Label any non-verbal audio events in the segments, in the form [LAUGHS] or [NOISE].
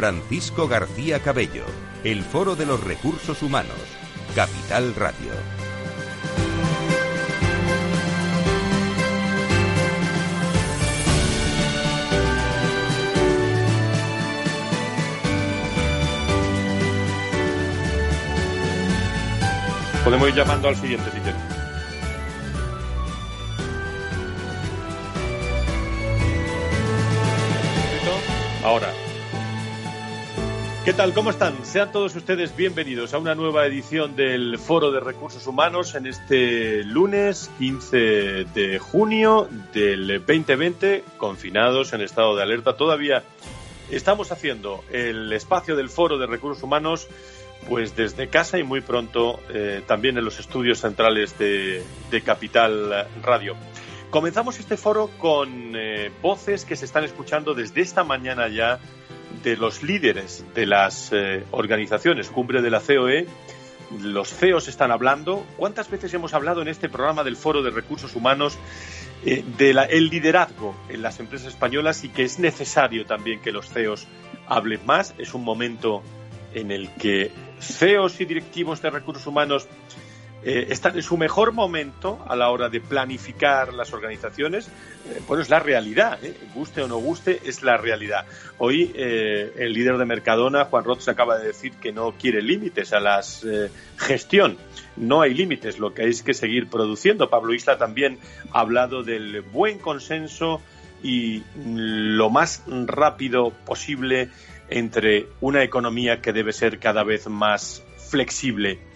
Francisco García Cabello, el Foro de los Recursos Humanos, Capital Radio. Podemos ir llamando al siguiente si. Ahora. ¿Qué tal? ¿Cómo están? Sean todos ustedes bienvenidos a una nueva edición del Foro de Recursos Humanos en este lunes 15 de junio del 2020, confinados en estado de alerta. Todavía estamos haciendo el espacio del Foro de Recursos Humanos pues desde casa y muy pronto eh, también en los estudios centrales de, Capital Radio. Comenzamos este foro con eh, voces que se están escuchando desde esta mañana ya de los líderes de las eh, organizaciones, cumbre de la COE. Los CEOs están hablando. ¿Cuántas veces hemos hablado en este programa del Foro de Recursos Humanos eh, del liderazgo en las empresas españolas y que es necesario también que los CEOs hablen más? Es un momento en el que CEOs y directivos de recursos humanos eh, están en su mejor momento a la hora de planificar las organizaciones. Eh, bueno, es la realidad, ¿eh? guste o no guste, es la realidad. Hoy el líder de Mercadona, Juan Roth, se acaba de decir que no quiere límites a la gestión. No hay límites, lo que hay es que seguir produciendo. Pablo Isla también ha hablado del buen consenso y lo más rápido posible entre una economía que debe ser cada vez más flexible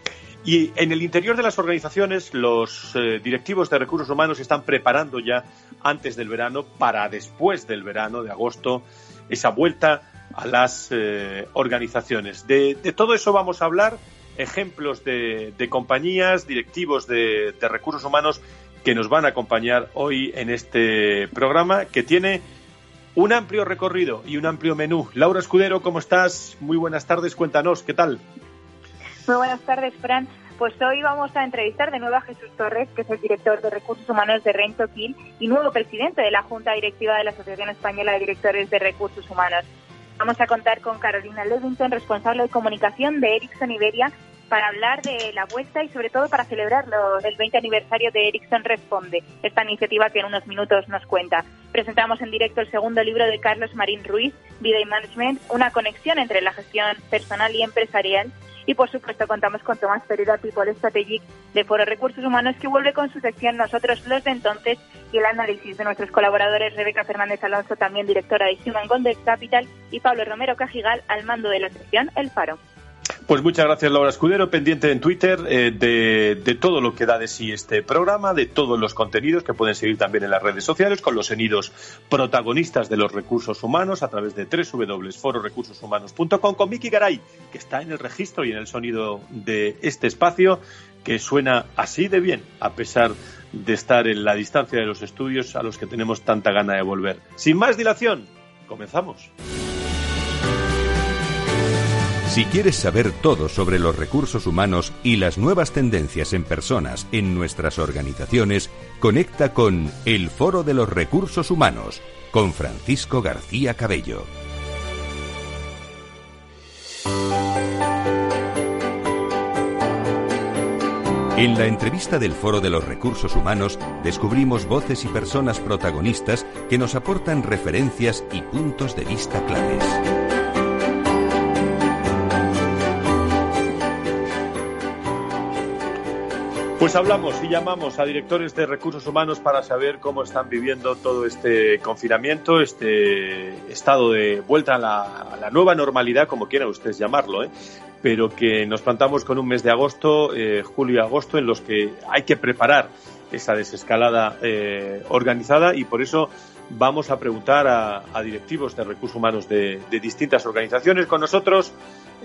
y en el interior de las organizaciones, los eh, directivos de recursos humanos están preparando ya antes del verano, para después del verano de agosto, esa vuelta a las eh, organizaciones. De, todo eso vamos a hablar, ejemplos de, compañías, directivos de, de recursos humanos que nos van a acompañar hoy en este programa que tiene un amplio recorrido y un amplio menú. Laura Escudero, ¿cómo estás? Muy buenas tardes, cuéntanos, ¿qué tal? Muy buenas tardes, Fran. Pues hoy vamos a entrevistar de nuevo a Jesús Torres, que es el director de Recursos Humanos de Rento Kill y nuevo presidente de la Junta Directiva de la Asociación Española de Directores de Recursos Humanos. Vamos a contar con Carolina Levington, responsable de comunicación de Ericsson Iberia, para hablar de la vuelta y sobre todo para celebrar el 20 aniversario de Ericsson Responde, esta iniciativa que en unos minutos nos cuenta. Presentamos en directo el segundo libro de Carlos Marín Ruiz, Vida y Management, una conexión entre la gestión personal y empresarial y por supuesto contamos con Tomás Pereira, People Strategic de Foro Recursos Humanos, que vuelve con su sección Nosotros los de entonces y el análisis de nuestros colaboradores Rebeca Fernández Alonso, también directora de Human Gold Capital, y Pablo Romero Cajigal al mando de la sección El Faro. Pues muchas gracias Laura Escudero, pendiente en Twitter eh, de, todo lo que da de sí este programa, de todos los contenidos que pueden seguir también en las redes sociales con los sonidos protagonistas de los recursos humanos a través de www.fororecursoshumanos.com con Miki Garay, que está en el registro y en el sonido de este espacio que suena así de bien a pesar de estar en la distancia de los estudios a los que tenemos tanta gana de volver. Sin más dilación, comenzamos. Si quieres saber todo sobre los recursos humanos y las nuevas tendencias en personas en nuestras organizaciones, conecta con El Foro de los Recursos Humanos con Francisco García Cabello. En la entrevista del Foro de los Recursos Humanos descubrimos voces y personas protagonistas que nos aportan referencias y puntos de vista claves. Pues hablamos y llamamos a directores de recursos humanos para saber cómo están viviendo todo este confinamiento, este estado de vuelta a la, nueva normalidad, como quieran ustedes llamarlo, ¿eh? pero que nos plantamos con un mes de agosto, eh, julio y agosto, en los que hay que preparar esa desescalada eh, organizada y por eso vamos a preguntar a, directivos de recursos humanos de distintas organizaciones. Con nosotros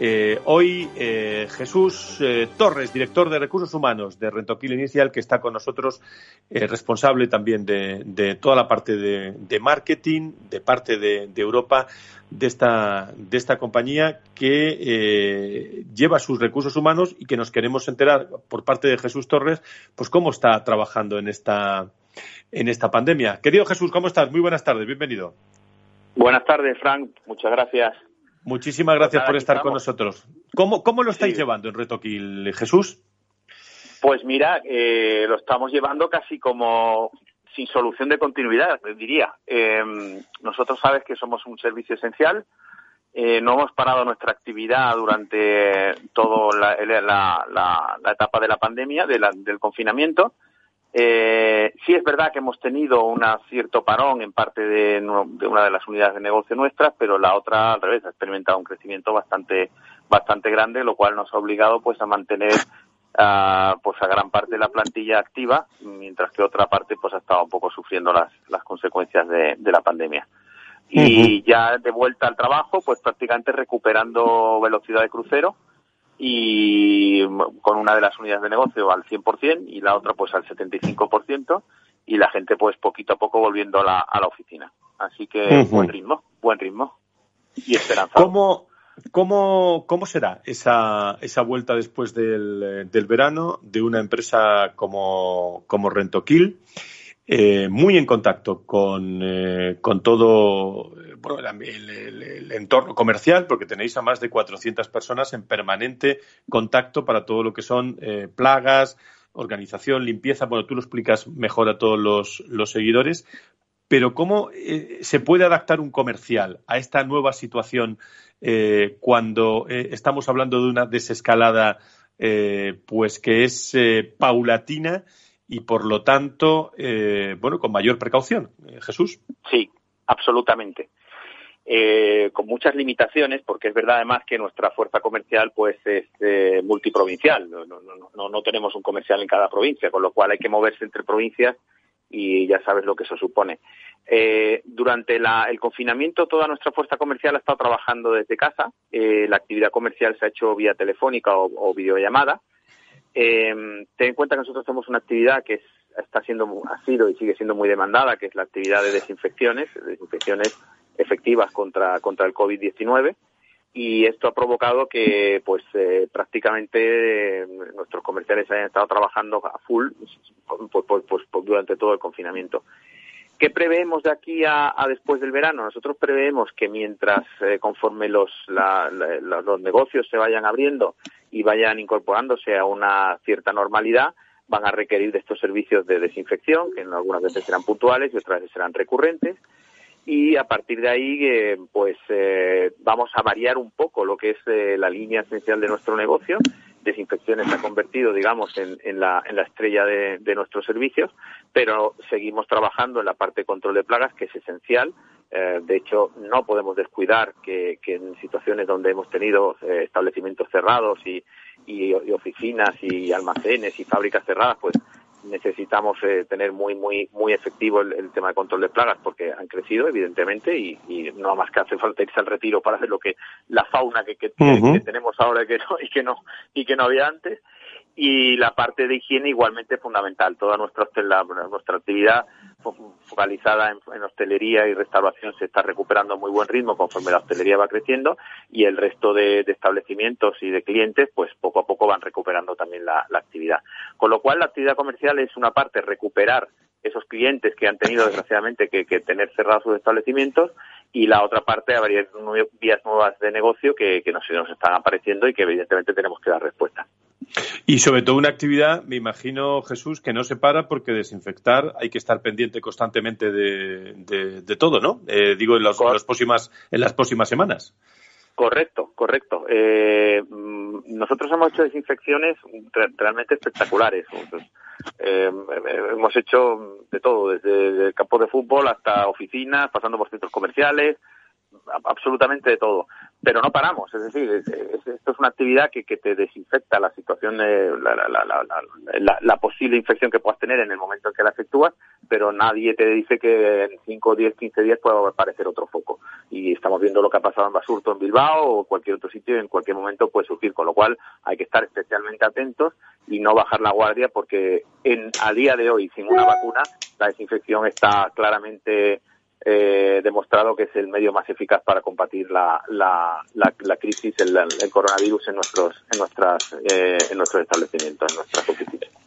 Eh, hoy eh, Jesús eh, Torres, director de recursos humanos de Rentoquil Inicial, que está con nosotros, responsable también de, toda la parte de, marketing, de parte de, Europa de esta, de esta compañía que lleva sus recursos humanos y que nos queremos enterar por parte de Jesús Torres, pues cómo está trabajando en esta, en esta pandemia. Querido Jesús, ¿cómo estás? Muy buenas tardes, bienvenido. Buenas tardes, Frank. Muchas gracias. Muchísimas gracias por estar con nosotros. ¿Cómo, cómo lo estáis llevando en Retoquil, Jesús? Pues mira, eh, lo estamos llevando casi como sin solución de continuidad, diría. Eh, nosotros sabes que somos un servicio esencial. Eh, no hemos parado nuestra actividad durante toda la, etapa de la pandemia, del confinamiento. Eh, sí es verdad que hemos tenido un cierto parón en parte de, una de las unidades de negocio nuestras, pero la otra al revés ha experimentado un crecimiento bastante bastante grande, lo cual nos ha obligado pues a mantener a, pues a gran parte de la plantilla activa, mientras que otra parte pues ha estado un poco sufriendo las, las consecuencias de, la pandemia. Y ya de vuelta al trabajo, pues prácticamente recuperando velocidad de crucero y con una de las unidades de negocio al 100% y la otra pues al 75% y la gente pues poquito a poco volviendo a la, a la oficina. Así que buen ritmo, buen ritmo y esperanza. ¿Cómo, cómo, cómo será esa, esa vuelta después del, del verano de una empresa como, como Rentoquil? Eh, muy en contacto con, eh, con todo el, entorno comercial, porque tenéis a más de 400 personas en permanente contacto para todo lo que son eh, plagas, organización, limpieza. Bueno, tú lo explicas mejor a todos los, los seguidores, pero ¿cómo se puede adaptar un comercial a esta nueva situación cuando estamos hablando de una desescalada pues que es paulatina y por lo tanto, eh, bueno, con mayor precaución. Eh, Jesús. Sí, absolutamente. Eh, con muchas limitaciones, porque es verdad además que nuestra fuerza comercial pues es multiprovincial. No, no, no, tenemos un comercial en cada provincia, con lo cual hay que moverse entre provincias y ya sabes lo que eso supone. durante el confinamiento toda nuestra fuerza comercial ha estado trabajando desde casa. la actividad comercial se ha hecho vía telefónica o videollamada eh, ten en cuenta que nosotros tenemos una actividad que está siendo, ha sido y sigue siendo muy demandada, que es la actividad de desinfecciones, desinfecciones efectivas contra, contra el COVID-19 y esto ha provocado que pues eh, prácticamente eh, nuestros comerciales hayan estado trabajando a full pues, pues, pues, durante todo el confinamiento. ¿Qué preveemos de aquí a, después del verano? Nosotros preveemos que mientras, eh, conforme los, los negocios se vayan abriendo y vayan incorporándose a una cierta normalidad, van a requerir de estos servicios de desinfección, que algunas veces serán puntuales y otras veces serán recurrentes. Y a partir de ahí, eh, pues eh, vamos a variar un poco lo que es la línea esencial de nuestro negocio desinfecciones se ha convertido, digamos, en, la, estrella de, nuestros servicios, pero seguimos trabajando en la parte de control de plagas, que es esencial. Eh, de hecho, no podemos descuidar que, en situaciones donde hemos tenido eh, establecimientos cerrados y, y, oficinas y almacenes y fábricas cerradas, pues necesitamos eh, tener muy muy muy efectivo el, tema de control de plagas porque han crecido evidentemente y, no más que hace falta irse al retiro para ver lo que la fauna que, que, tenemos ahora que no, y que no y que no había antes y la parte de higiene igualmente fundamental. Toda nuestra, nuestra actividad focalizada en, hostelería y restauración se está recuperando a muy buen ritmo conforme la hostelería va creciendo y el resto de, establecimientos y de clientes pues poco a poco van recuperando también la, actividad. Con lo cual la actividad comercial es una parte recuperar esos clientes que han tenido desgraciadamente que, tener cerrados sus establecimientos y la otra parte abrir vías nuevas de negocio que nos están apareciendo y que evidentemente tenemos que dar respuesta. Y sobre todo una actividad, me imagino, Jesús, que no se para porque desinfectar hay que estar pendiente constantemente de, de, todo, ¿no? Eh, digo, en, las próximas, en las próximas semanas. Correcto, correcto. Eh, nosotros hemos hecho desinfecciones realmente espectaculares. Eh, hemos hecho de todo, desde el campo de fútbol hasta oficinas, pasando por centros comerciales, absolutamente de todo. Pero no paramos, es decir, esto es una actividad que, que te desinfecta la situación, de, la, la, la, posible infección que puedas tener en el momento en que la efectúas, pero nadie te dice que en 5, 10, 15 días pueda aparecer otro foco. Y estamos viendo lo que ha pasado en Basurto, en Bilbao o cualquier otro sitio, en cualquier momento puede surgir, con lo cual hay que estar especialmente atentos y no bajar la guardia porque en, a día de hoy, sin una vacuna, la desinfección está claramente eh, demostrado que es el medio más eficaz para combatir la, la, la, crisis, el, el, coronavirus en nuestros, en nuestras, eh, en nuestros establecimientos, en nuestras oficinas.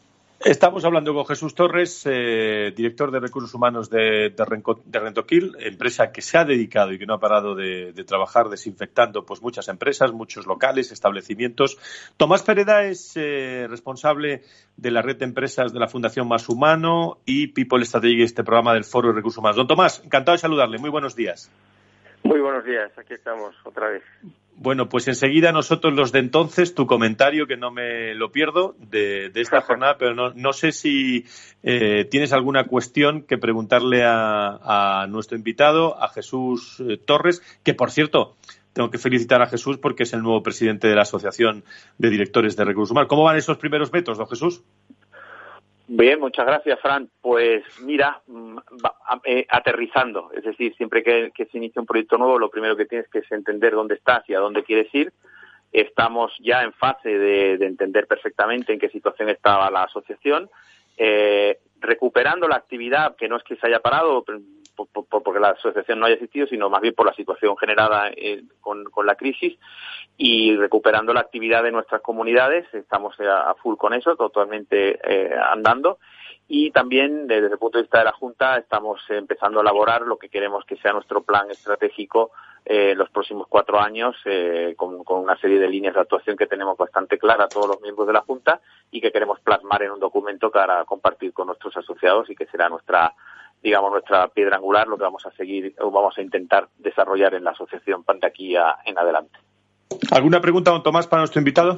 Estamos hablando con Jesús Torres, eh, director de recursos humanos de, de, Rentoquil, empresa que se ha dedicado y que no ha parado de, trabajar desinfectando pues muchas empresas, muchos locales, establecimientos. Tomás Pereda es eh, responsable de la red de empresas de la Fundación Más Humano y People Strategy, este programa del Foro de Recursos Humanos. Don Tomás, encantado de saludarle. Muy buenos días. Muy buenos días, aquí estamos otra vez. Bueno, pues enseguida nosotros los de entonces, tu comentario, que no me lo pierdo, de, esta [LAUGHS] jornada, pero no, no sé si eh, tienes alguna cuestión que preguntarle a, nuestro invitado, a Jesús eh, Torres, que por cierto, tengo que felicitar a Jesús porque es el nuevo presidente de la Asociación de Directores de Recursos Humanos. ¿Cómo van esos primeros vetos, don Jesús? Bien, muchas gracias, Fran. Pues mira, mm, eh, aterrizando, es decir, siempre que, se inicia un proyecto nuevo, lo primero que tienes que es entender dónde estás y a dónde quieres ir. Estamos ya en fase de, entender perfectamente en qué situación estaba la asociación, eh, recuperando la actividad, que no es que se haya parado, porque la asociación no haya existido, sino más bien por la situación generada eh, con, la crisis y recuperando la actividad de nuestras comunidades. Estamos a, full con eso, totalmente eh, andando. Y también desde el punto de vista de la Junta estamos empezando a elaborar lo que queremos que sea nuestro plan estratégico eh, los próximos cuatro años eh, con, con, una serie de líneas de actuación que tenemos bastante clara todos los miembros de la Junta y que queremos plasmar en un documento para compartir con nuestros asociados y que será nuestra digamos, nuestra piedra angular, lo que vamos a seguir o vamos a intentar desarrollar en la asociación de aquí en adelante. ¿Alguna pregunta, don Tomás, para nuestro invitado?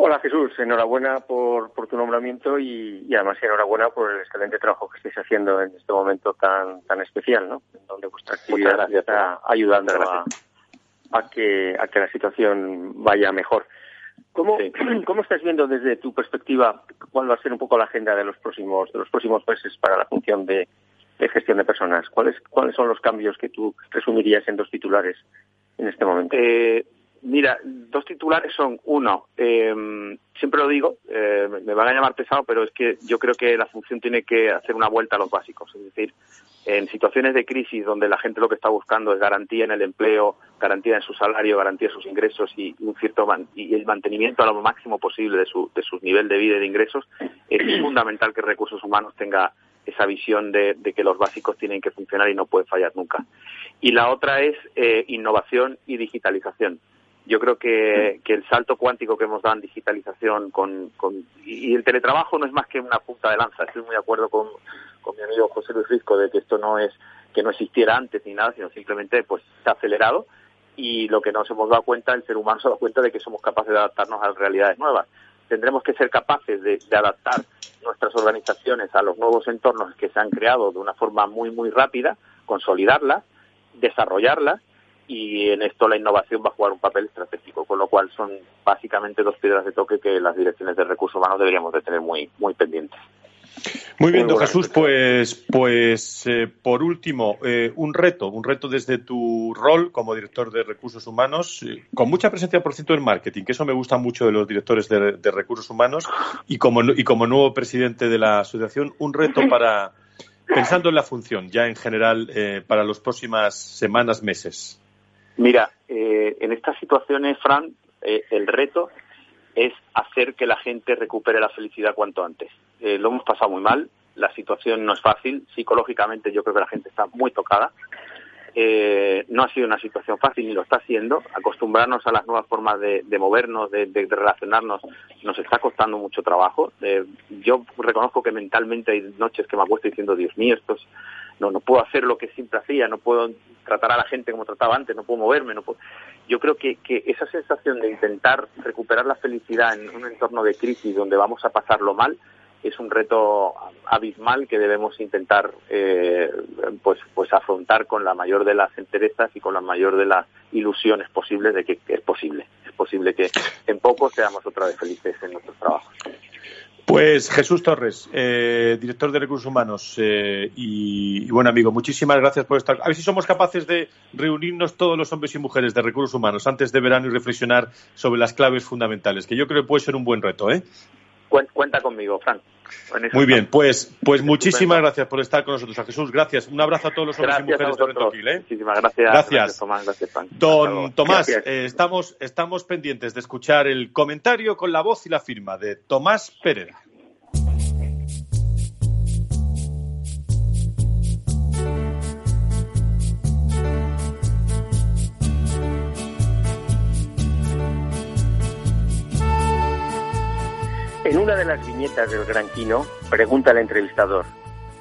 Hola Jesús, enhorabuena por, por tu nombramiento y, además enhorabuena por el excelente trabajo que estáis haciendo en este momento tan tan especial, ¿no? En donde vuestra actividad está ayudando a, que, a que la situación vaya mejor. ¿Cómo, [CLEARS THROAT] ¿Cómo estás viendo desde tu perspectiva cuál va a ser un poco la agenda de los próximos de los próximos meses para la función de, gestión de personas? ¿Cuáles cuáles son los cambios que tú resumirías en dos titulares en este momento? Eh, mira, dos titulares son uno. Eh, siempre lo digo, eh, me van a llamar pesado, pero es que yo creo que la función tiene que hacer una vuelta a los básicos, es decir, en situaciones de crisis donde la gente lo que está buscando es garantía en el empleo, garantía en su salario, garantía en sus ingresos y un cierto y el mantenimiento a lo máximo posible de su, de su nivel de vida y de ingresos, es [CLEARS THROAT] fundamental que recursos humanos tenga esa visión de, que los básicos tienen que funcionar y no pueden fallar nunca. Y la otra es eh, innovación y digitalización. Yo creo que, que, el salto cuántico que hemos dado en digitalización con, con, y el teletrabajo no es más que una punta de lanza. Estoy muy de acuerdo con, con mi amigo José Luis Risco de que esto no es que no existiera antes ni nada, sino simplemente pues se ha acelerado y lo que nos hemos dado cuenta, el ser humano se ha dado cuenta de que somos capaces de adaptarnos a realidades nuevas. Tendremos que ser capaces de, adaptar nuestras organizaciones a los nuevos entornos que se han creado de una forma muy, muy rápida, consolidarlas, desarrollarlas y en esto la innovación va a jugar un papel estratégico, con lo cual son básicamente dos piedras de toque que las direcciones de recursos humanos deberíamos de tener muy, muy pendientes. Muy bien, don Jesús, pues, pues eh, por último, eh, un reto, un reto desde tu rol como director de recursos humanos, eh, con mucha presencia, por cierto, en marketing, que eso me gusta mucho de los directores de, recursos humanos, y como, y como nuevo presidente de la asociación, un reto [LAUGHS] para, pensando en la función, ya en general, para las próximas semanas, meses. Mira, en estas situaciones, Fran, el reto es hacer que la gente recupere la felicidad cuanto antes. Eh, lo hemos pasado muy mal, la situación no es fácil, psicológicamente yo creo que la gente está muy tocada. Eh, no ha sido una situación fácil ni lo está haciendo. Acostumbrarnos a las nuevas formas de, movernos, de, relacionarnos, nos está costando mucho trabajo. Eh, yo reconozco que mentalmente hay noches que me acuesto diciendo, Dios mío, esto no, no puedo hacer lo que siempre hacía, no puedo tratar a la gente como trataba antes, no puedo moverme, no puedo. Yo creo que, que, esa sensación de intentar recuperar la felicidad en un entorno de crisis donde vamos a pasarlo mal es un reto abismal que debemos intentar eh, pues pues afrontar con la mayor de las enterezas y con la mayor de las ilusiones posibles de que, es posible. Es posible que en poco seamos otra vez felices en nuestros trabajos pues Jesús Torres, eh, director de Recursos Humanos eh, y, buen amigo, muchísimas gracias por estar. A ver si somos capaces de reunirnos todos los hombres y mujeres de Recursos Humanos antes de verano y reflexionar sobre las claves fundamentales, que yo creo que puede ser un buen reto. ¿eh? Cuenta conmigo, Frank. Muy bien, pues, pues muchísimas gracias por estar con nosotros. A Jesús, gracias. Un abrazo a todos los hombres y mujeres de Rentoquil. ¿eh? Muchísimas gracias. Gracias. Tomás. Gracias, Frank. Don Tomás, eh, estamos, estamos pendientes de escuchar el comentario con la voz y la firma de Tomás Pérez. Una de las viñetas del Gran Quino, pregunta el entrevistador,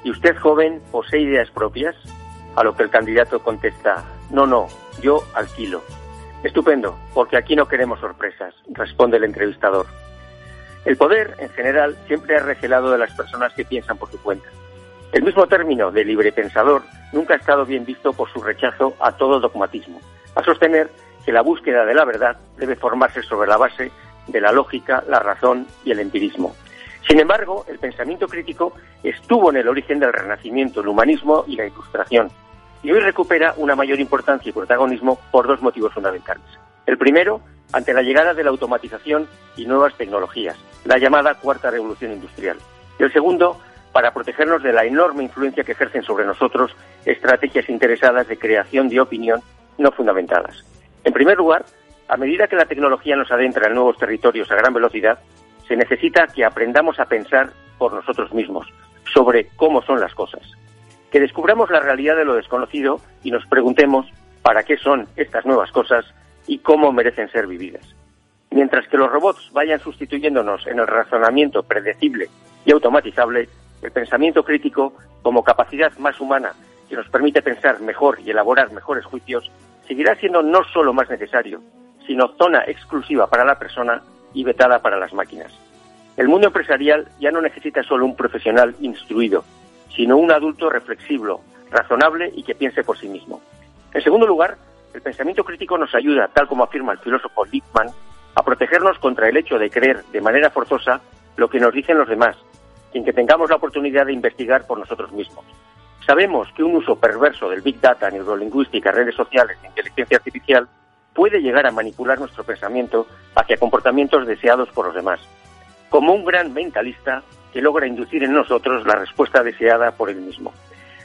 ¿y usted, joven, posee ideas propias? A lo que el candidato contesta, no, no, yo alquilo. Estupendo, porque aquí no queremos sorpresas, responde el entrevistador. El poder, en general, siempre ha recelado de las personas que piensan por su cuenta. El mismo término de libre pensador nunca ha estado bien visto por su rechazo a todo dogmatismo, a sostener que la búsqueda de la verdad debe formarse sobre la base de la lógica, la razón y el empirismo. Sin embargo, el pensamiento crítico estuvo en el origen del Renacimiento, el humanismo y la Ilustración, y hoy recupera una mayor importancia y protagonismo por dos motivos fundamentales. El primero, ante la llegada de la automatización y nuevas tecnologías, la llamada cuarta revolución industrial. Y el segundo, para protegernos de la enorme influencia que ejercen sobre nosotros estrategias interesadas de creación de opinión no fundamentadas. En primer lugar, a medida que la tecnología nos adentra en nuevos territorios a gran velocidad, se necesita que aprendamos a pensar por nosotros mismos sobre cómo son las cosas, que descubramos la realidad de lo desconocido y nos preguntemos para qué son estas nuevas cosas y cómo merecen ser vividas. Mientras que los robots vayan sustituyéndonos en el razonamiento predecible y automatizable, el pensamiento crítico, como capacidad más humana que nos permite pensar mejor y elaborar mejores juicios, seguirá siendo no solo más necesario, sino zona exclusiva para la persona y vetada para las máquinas. El mundo empresarial ya no necesita solo un profesional instruido, sino un adulto reflexivo, razonable y que piense por sí mismo. En segundo lugar, el pensamiento crítico nos ayuda, tal como afirma el filósofo Lippmann, a protegernos contra el hecho de creer de manera forzosa lo que nos dicen los demás, sin que tengamos la oportunidad de investigar por nosotros mismos. Sabemos que un uso perverso del Big Data, neurolingüística, redes sociales e inteligencia artificial puede llegar a manipular nuestro pensamiento hacia comportamientos deseados por los demás, como un gran mentalista que logra inducir en nosotros la respuesta deseada por él mismo.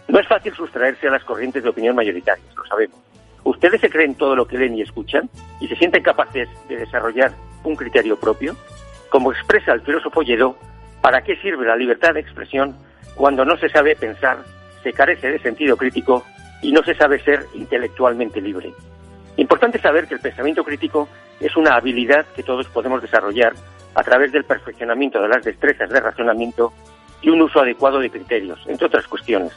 No es fácil sustraerse a las corrientes de opinión mayoritarias, lo sabemos. ¿Ustedes se creen todo lo que leen y escuchan y se sienten capaces de desarrollar un criterio propio? Como expresa el filósofo Lledó, ¿para qué sirve la libertad de expresión cuando no se sabe pensar, se carece de sentido crítico y no se sabe ser intelectualmente libre? Importante saber que el pensamiento crítico es una habilidad que todos podemos desarrollar a través del perfeccionamiento de las destrezas de razonamiento y un uso adecuado de criterios, entre otras cuestiones.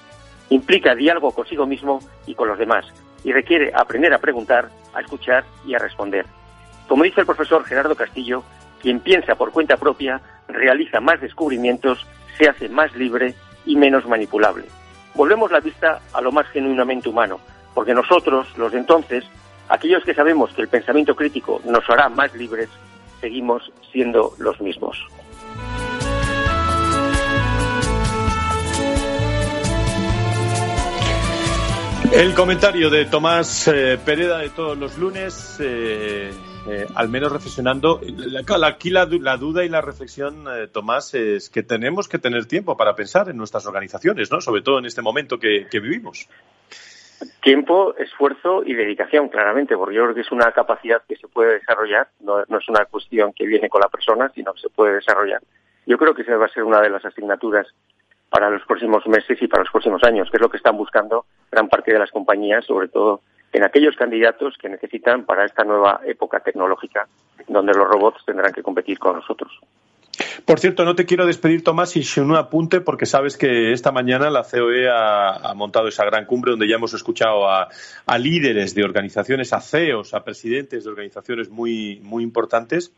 Implica diálogo consigo mismo y con los demás y requiere aprender a preguntar, a escuchar y a responder. Como dice el profesor Gerardo Castillo, quien piensa por cuenta propia realiza más descubrimientos, se hace más libre y menos manipulable. Volvemos la vista a lo más genuinamente humano, porque nosotros, los de entonces, Aquellos que sabemos que el pensamiento crítico nos hará más libres, seguimos siendo los mismos. El comentario de Tomás eh, Pereda de todos los lunes, eh, eh, al menos reflexionando. aquí la, duda y la reflexión, Tomás, es que tenemos que tener tiempo para pensar en nuestras organizaciones, ¿no? Sobre todo en este momento que vivimos. Tiempo, esfuerzo y dedicación, claramente, porque yo creo que es una capacidad que se puede desarrollar, no, es una cuestión que viene con la persona, sino que se puede desarrollar. Yo creo que esa va a ser una de las asignaturas para los próximos meses y para los próximos años, que es lo que están buscando gran parte de las compañías, sobre todo en aquellos candidatos que necesitan para esta nueva época tecnológica, donde los robots tendrán que competir con nosotros. Por cierto, no te quiero despedir, Tomás, sin un apunte, porque sabes que esta mañana la COE ha, montado esa gran cumbre donde ya hemos escuchado a, líderes de organizaciones, a CEOs, a presidentes de organizaciones muy, muy importantes.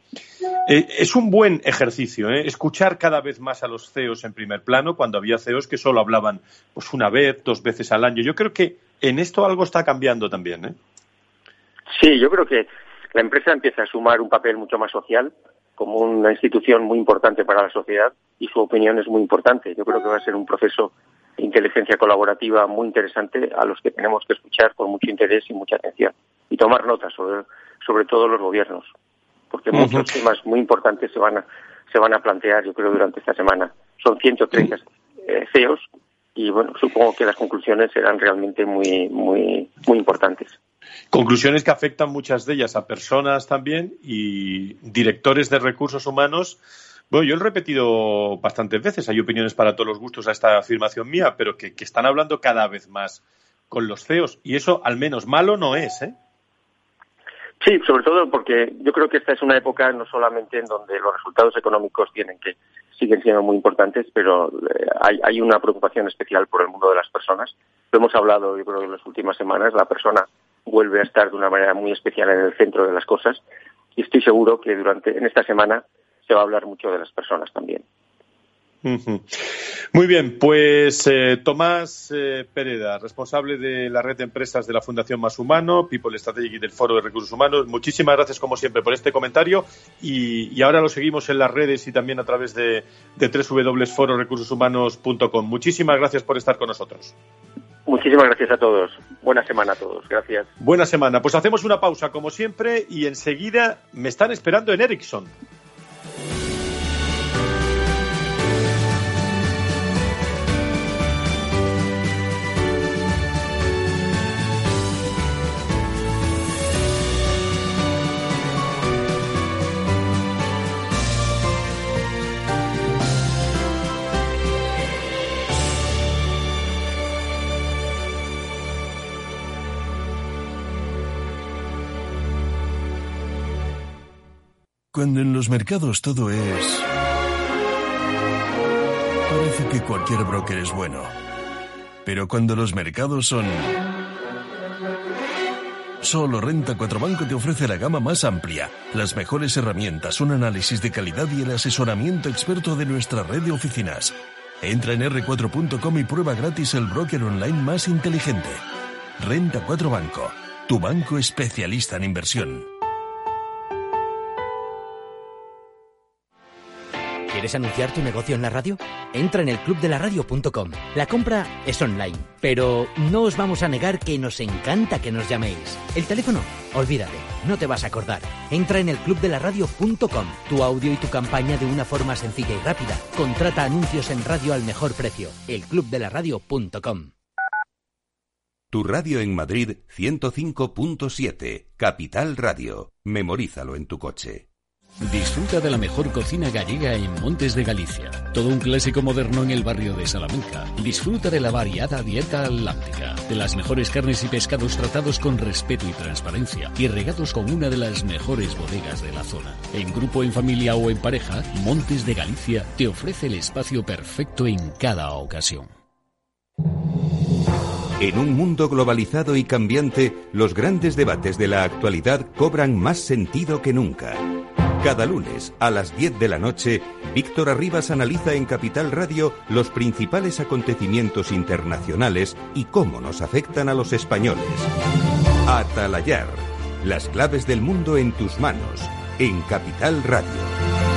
Eh, es un buen ejercicio, ¿eh? escuchar cada vez más a los CEOs en primer plano, cuando había CEOs que solo hablaban pues una vez, dos veces al año. Yo creo que en esto algo está cambiando también. ¿eh? Sí, yo creo que la empresa empieza a sumar un papel mucho más social como una institución muy importante para la sociedad y su opinión es muy importante. Yo creo que va a ser un proceso de inteligencia colaborativa muy interesante a los que tenemos que escuchar con mucho interés y mucha atención y tomar notas sobre, sobre todo los gobiernos, porque muchos temas muy importantes se van a se van a plantear, yo creo, durante esta semana. Son 130 eh, CEOs y bueno, supongo que las conclusiones serán realmente muy muy muy importantes. Conclusiones que afectan muchas de ellas a personas también y directores de recursos humanos. Bueno, yo lo he repetido bastantes veces, hay opiniones para todos los gustos a esta afirmación mía, pero que, están hablando cada vez más con los CEOs y eso al menos malo no es, ¿eh? Sí, sobre todo porque yo creo que esta es una época no solamente en donde los resultados económicos tienen que siguen siendo muy importantes, pero eh, hay, hay una preocupación especial por el mundo de las personas. Lo hemos hablado, yo creo, en las últimas semanas. La persona vuelve a estar de una manera muy especial en el centro de las cosas y estoy seguro que durante en esta semana se va a hablar mucho de las personas también. Muy bien, pues eh, Tomás eh, Pereda, responsable de la red de empresas de la Fundación Más Humano, People Strategy y del Foro de Recursos Humanos, muchísimas gracias como siempre por este comentario y, ahora lo seguimos en las redes y también a través de, de www.fororecursoshumanos.com. Muchísimas gracias por estar con nosotros. Muchísimas gracias a todos. Buena semana a todos. Gracias. Buena semana. Pues hacemos una pausa como siempre y enseguida me están esperando en Ericsson. Cuando en los mercados todo es... Parece que cualquier broker es bueno. Pero cuando los mercados son... Solo Renta 4 Banco te ofrece la gama más amplia, las mejores herramientas, un análisis de calidad y el asesoramiento experto de nuestra red de oficinas. Entra en r4.com y prueba gratis el broker online más inteligente. Renta 4 Banco, tu banco especialista en inversión. ¿Quieres anunciar tu negocio en la radio? Entra en el clubdelaradio.com. La compra es online, pero no os vamos a negar que nos encanta que nos llaméis. El teléfono, olvídate, no te vas a acordar. Entra en el clubdelaradio.com. Tu audio y tu campaña de una forma sencilla y rápida. Contrata anuncios en radio al mejor precio. elclubdelaradio.com. Tu radio en Madrid 105.7, Capital Radio. Memorízalo en tu coche. Disfruta de la mejor cocina gallega en Montes de Galicia. Todo un clásico moderno en el barrio de Salamanca. Disfruta de la variada dieta atlántica, de las mejores carnes y pescados tratados con respeto y transparencia y regados con una de las mejores bodegas de la zona. En grupo, en familia o en pareja, Montes de Galicia te ofrece el espacio perfecto en cada ocasión. En un mundo globalizado y cambiante, los grandes debates de la actualidad cobran más sentido que nunca. Cada lunes a las 10 de la noche, Víctor Arribas analiza en Capital Radio los principales acontecimientos internacionales y cómo nos afectan a los españoles. Atalayar, las claves del mundo en tus manos, en Capital Radio.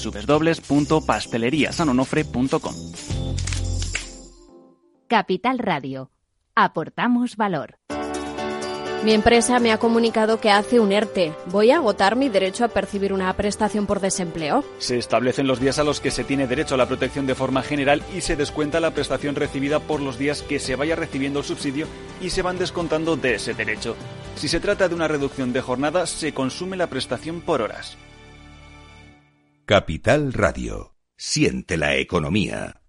www.pasteleriasanonofre.com. Capital Radio. Aportamos valor. Mi empresa me ha comunicado que hace un ERTE. ¿Voy a agotar mi derecho a percibir una prestación por desempleo? Se establecen los días a los que se tiene derecho a la protección de forma general y se descuenta la prestación recibida por los días que se vaya recibiendo el subsidio y se van descontando de ese derecho. Si se trata de una reducción de jornada, se consume la prestación por horas. Capital Radio. Siente la economía.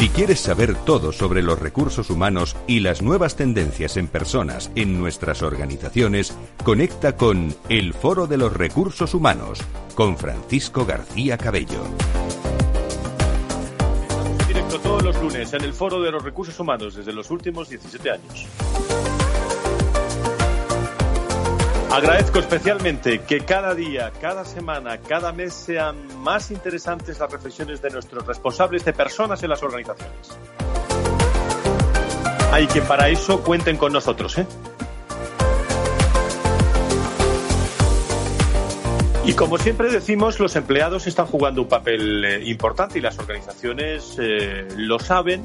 Si quieres saber todo sobre los recursos humanos y las nuevas tendencias en personas en nuestras organizaciones, conecta con El Foro de los Recursos Humanos con Francisco García Cabello. Directo todos los lunes en el Foro de los Recursos Humanos desde los últimos 17 años. Agradezco especialmente que cada día, cada semana, cada mes sean más interesantes las reflexiones de nuestros responsables de personas en las organizaciones. Hay que para eso cuenten con nosotros, ¿eh? Y como siempre decimos, los empleados están jugando un papel eh, importante y las organizaciones eh, lo saben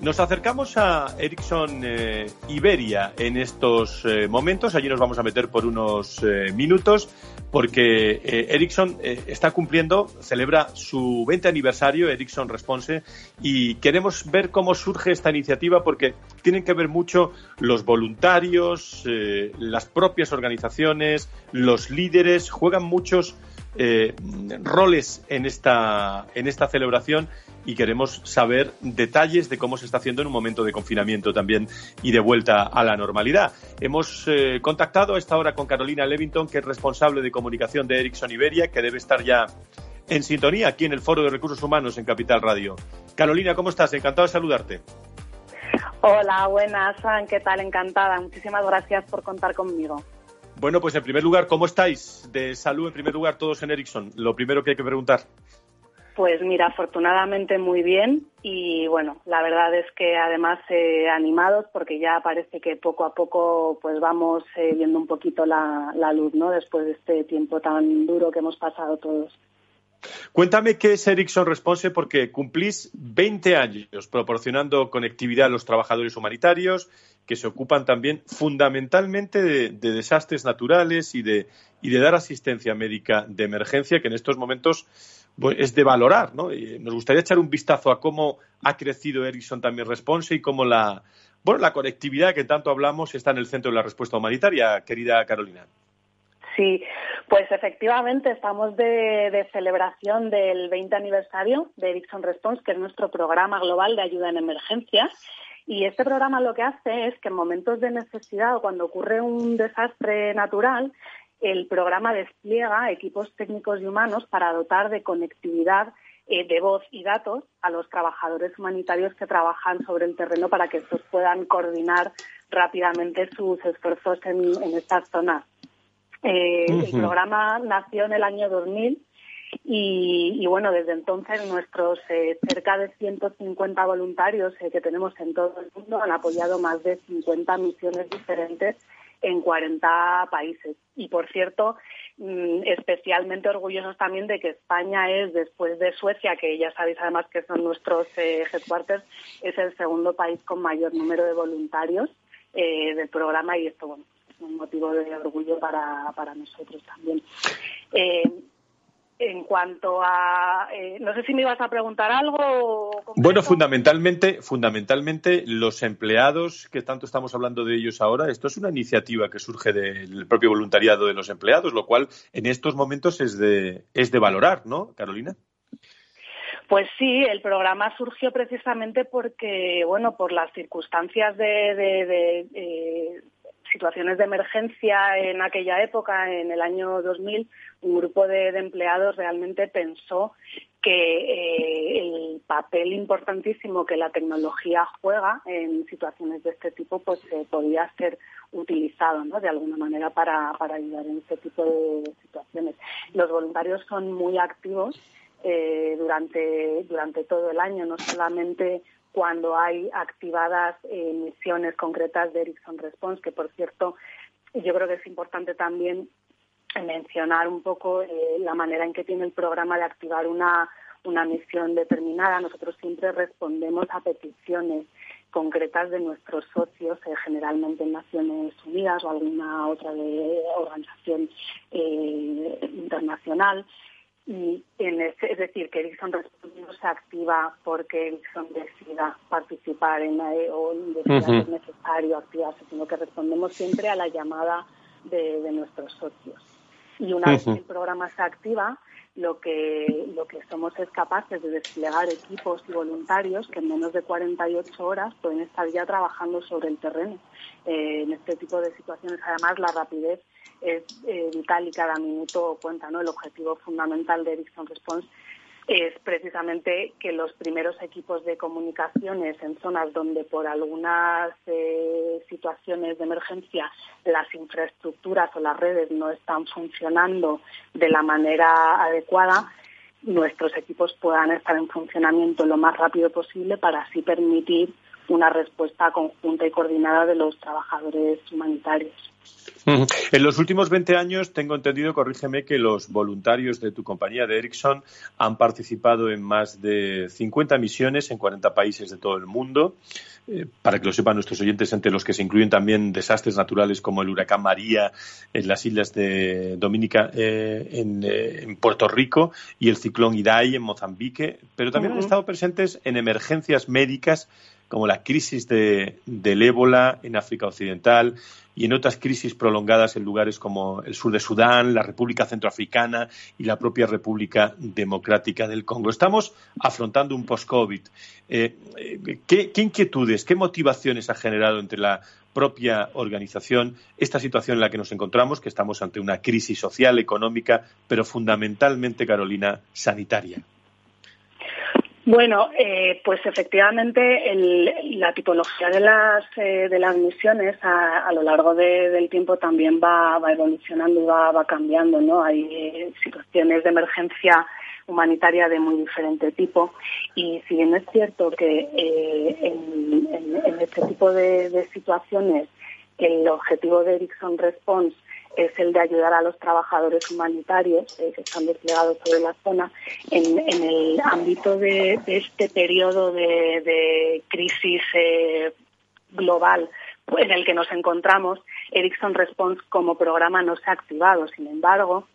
nos acercamos a Ericsson eh, Iberia en estos eh, momentos. Allí nos vamos a meter por unos eh, minutos porque Ericsson está cumpliendo, celebra su 20 aniversario, Ericsson Response, y queremos ver cómo surge esta iniciativa porque tienen que ver mucho los voluntarios, las propias organizaciones, los líderes, juegan muchos roles en esta, en esta celebración y queremos saber detalles de cómo se está haciendo en un momento de confinamiento también y de vuelta a la normalidad. Hemos eh, contactado a esta hora con Carolina Levington, que es responsable de comunicación de Ericsson Iberia, que debe estar ya en sintonía aquí en el Foro de Recursos Humanos en Capital Radio. Carolina, ¿cómo estás? Encantado de saludarte. Hola, buenas, ¿qué tal? Encantada. Muchísimas gracias por contar conmigo. Bueno, pues en primer lugar, ¿cómo estáis de salud? En primer lugar, todos en Ericsson. Lo primero que hay que preguntar. Pues mira, afortunadamente muy bien y bueno, la verdad es que además eh, animados porque ya parece que poco a poco pues vamos eh, viendo un poquito la, luz, ¿no? Después de este tiempo tan duro que hemos pasado todos. Cuéntame qué es Ericsson Response porque cumplís 20 años proporcionando conectividad a los trabajadores humanitarios que se ocupan también fundamentalmente de, de desastres naturales y de, y de dar asistencia médica de emergencia que en estos momentos pues, es de valorar, ¿no? Y nos gustaría echar un vistazo a cómo ha crecido Ericsson también Response y cómo la, bueno, la conectividad que tanto hablamos está en el centro de la respuesta humanitaria, querida Carolina. Sí, pues efectivamente estamos de, celebración del 20 aniversario de Ericsson Response, que es nuestro programa global de ayuda en emergencia. Y este programa lo que hace es que en momentos de necesidad o cuando ocurre un desastre natural, el programa despliega equipos técnicos y humanos para dotar de conectividad eh, de voz y datos a los trabajadores humanitarios que trabajan sobre el terreno para que estos puedan coordinar rápidamente sus esfuerzos en, estas zonas. Eh, el programa nació en el año 2000 y, bueno, desde entonces nuestros eh, cerca de 150 voluntarios que tenemos en todo el mundo han apoyado más de 50 misiones diferentes en 40 países. Y por cierto, mm, especialmente orgullosos también de que España es, después de Suecia, que ya sabéis además que son nuestros eh, headquarters, es el segundo país con mayor número de voluntarios eh, del programa y esto, bueno, un motivo de orgullo para, para nosotros también. Eh, en cuanto a eh, no sé si me ibas a preguntar algo bueno fundamentalmente fundamentalmente los empleados que tanto estamos hablando de ellos ahora esto es una iniciativa que surge del propio voluntariado de los empleados lo cual en estos momentos es de es de valorar no Carolina pues sí, el programa surgió precisamente porque, bueno, por las circunstancias de, eh, situaciones de emergencia en aquella época, en el año 2000, un grupo de, empleados realmente pensó que eh, el papel importantísimo que la tecnología juega en situaciones de este tipo pues eh, podía ser utilizado ¿no? de alguna manera para, para ayudar en este tipo de situaciones. Los voluntarios son muy activos eh, durante, durante todo el año, no solamente cuando hay activadas eh, misiones concretas de Ericsson Response, que por cierto yo creo que es importante también mencionar un poco eh, la manera en que tiene el programa de activar una, una misión determinada. Nosotros siempre respondemos a peticiones concretas de nuestros socios, eh, generalmente en Naciones Unidas o alguna otra organización internacional. Y en es decir, que Ericsson no se activa porque Ericsson decida participar en la, o decida que es necesario activarse, sino que respondemos siempre a la llamada de, de nuestros socios. Y una vez que el programa se activa, lo que, lo que somos es capaces de desplegar equipos y voluntarios que en menos de 48 horas pueden estar ya trabajando sobre el terreno. Eh, en este tipo de situaciones, además, la rapidez es eh, vital y cada minuto cuenta. ¿no? El objetivo fundamental de Ericsson Response es precisamente que los primeros equipos de comunicaciones en zonas donde por algunas eh, situaciones de emergencia las infraestructuras o las redes no están funcionando de la manera adecuada, nuestros equipos puedan estar en funcionamiento lo más rápido posible para así permitir una respuesta conjunta y coordinada de los trabajadores humanitarios. En los últimos 20 años, tengo entendido, corrígeme, que los voluntarios de tu compañía de Ericsson han participado en más de 50 misiones en 40 países de todo el mundo. Eh, para que lo sepan nuestros oyentes, entre los que se incluyen también desastres naturales como el huracán María en las islas de Dominica, eh, eh, en, Puerto Rico, y el ciclón Idai en Mozambique, pero también han estado presentes en emergencias médicas como la crisis de, del ébola en África Occidental y en otras crisis prolongadas en lugares como el sur de Sudán, la República Centroafricana y la propia República Democrática del Congo. Estamos afrontando un post-COVID. Eh, eh, ¿qué, inquietudes, qué motivaciones ha generado entre la propia organización esta situación en la que nos encontramos, que estamos ante una crisis social, económica, pero fundamentalmente, Carolina, sanitaria? Bueno, eh, pues efectivamente la tipología de las, eh, de las misiones a, lo largo del tiempo también va, evolucionando y va, cambiando, ¿no? Hay eh, situaciones de emergencia humanitaria de muy diferente tipo y si bien es cierto que en, este tipo de, de situaciones el objetivo de Ericsson Response es el de ayudar a los trabajadores humanitarios eh, que están desplegados sobre la zona en, el ámbito de, este periodo de, crisis eh, global en el que nos encontramos. Ericsson Response como programa no se ha activado, sin embargo,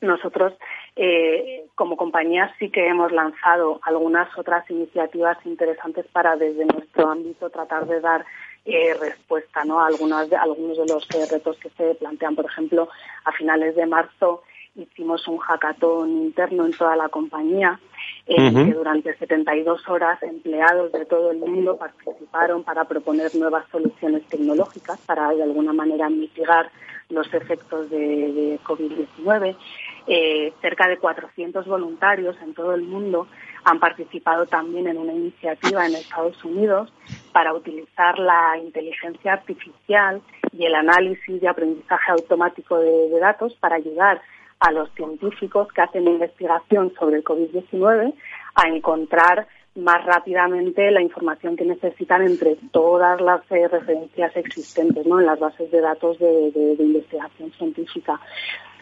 nosotros eh, como compañía sí que hemos lanzado algunas otras iniciativas interesantes para desde nuestro ámbito tratar de dar eh, respuesta ¿no? a algunos de, algunos de los eh, retos que se plantean. Por ejemplo, a finales de marzo hicimos un hackathon interno en toda la compañía, en que durante 72 horas empleados de todo el mundo participaron para proponer nuevas soluciones tecnológicas para de alguna manera mitigar los efectos de, de COVID-19. Eh, cerca de 400 voluntarios en todo el mundo han participado también en una iniciativa en Estados Unidos para utilizar la inteligencia artificial y el análisis y aprendizaje automático de, datos para ayudar a los científicos que hacen investigación sobre el COVID-19 a encontrar más rápidamente la información que necesitan entre todas las eh, referencias existentes en las bases de datos de investigación científica.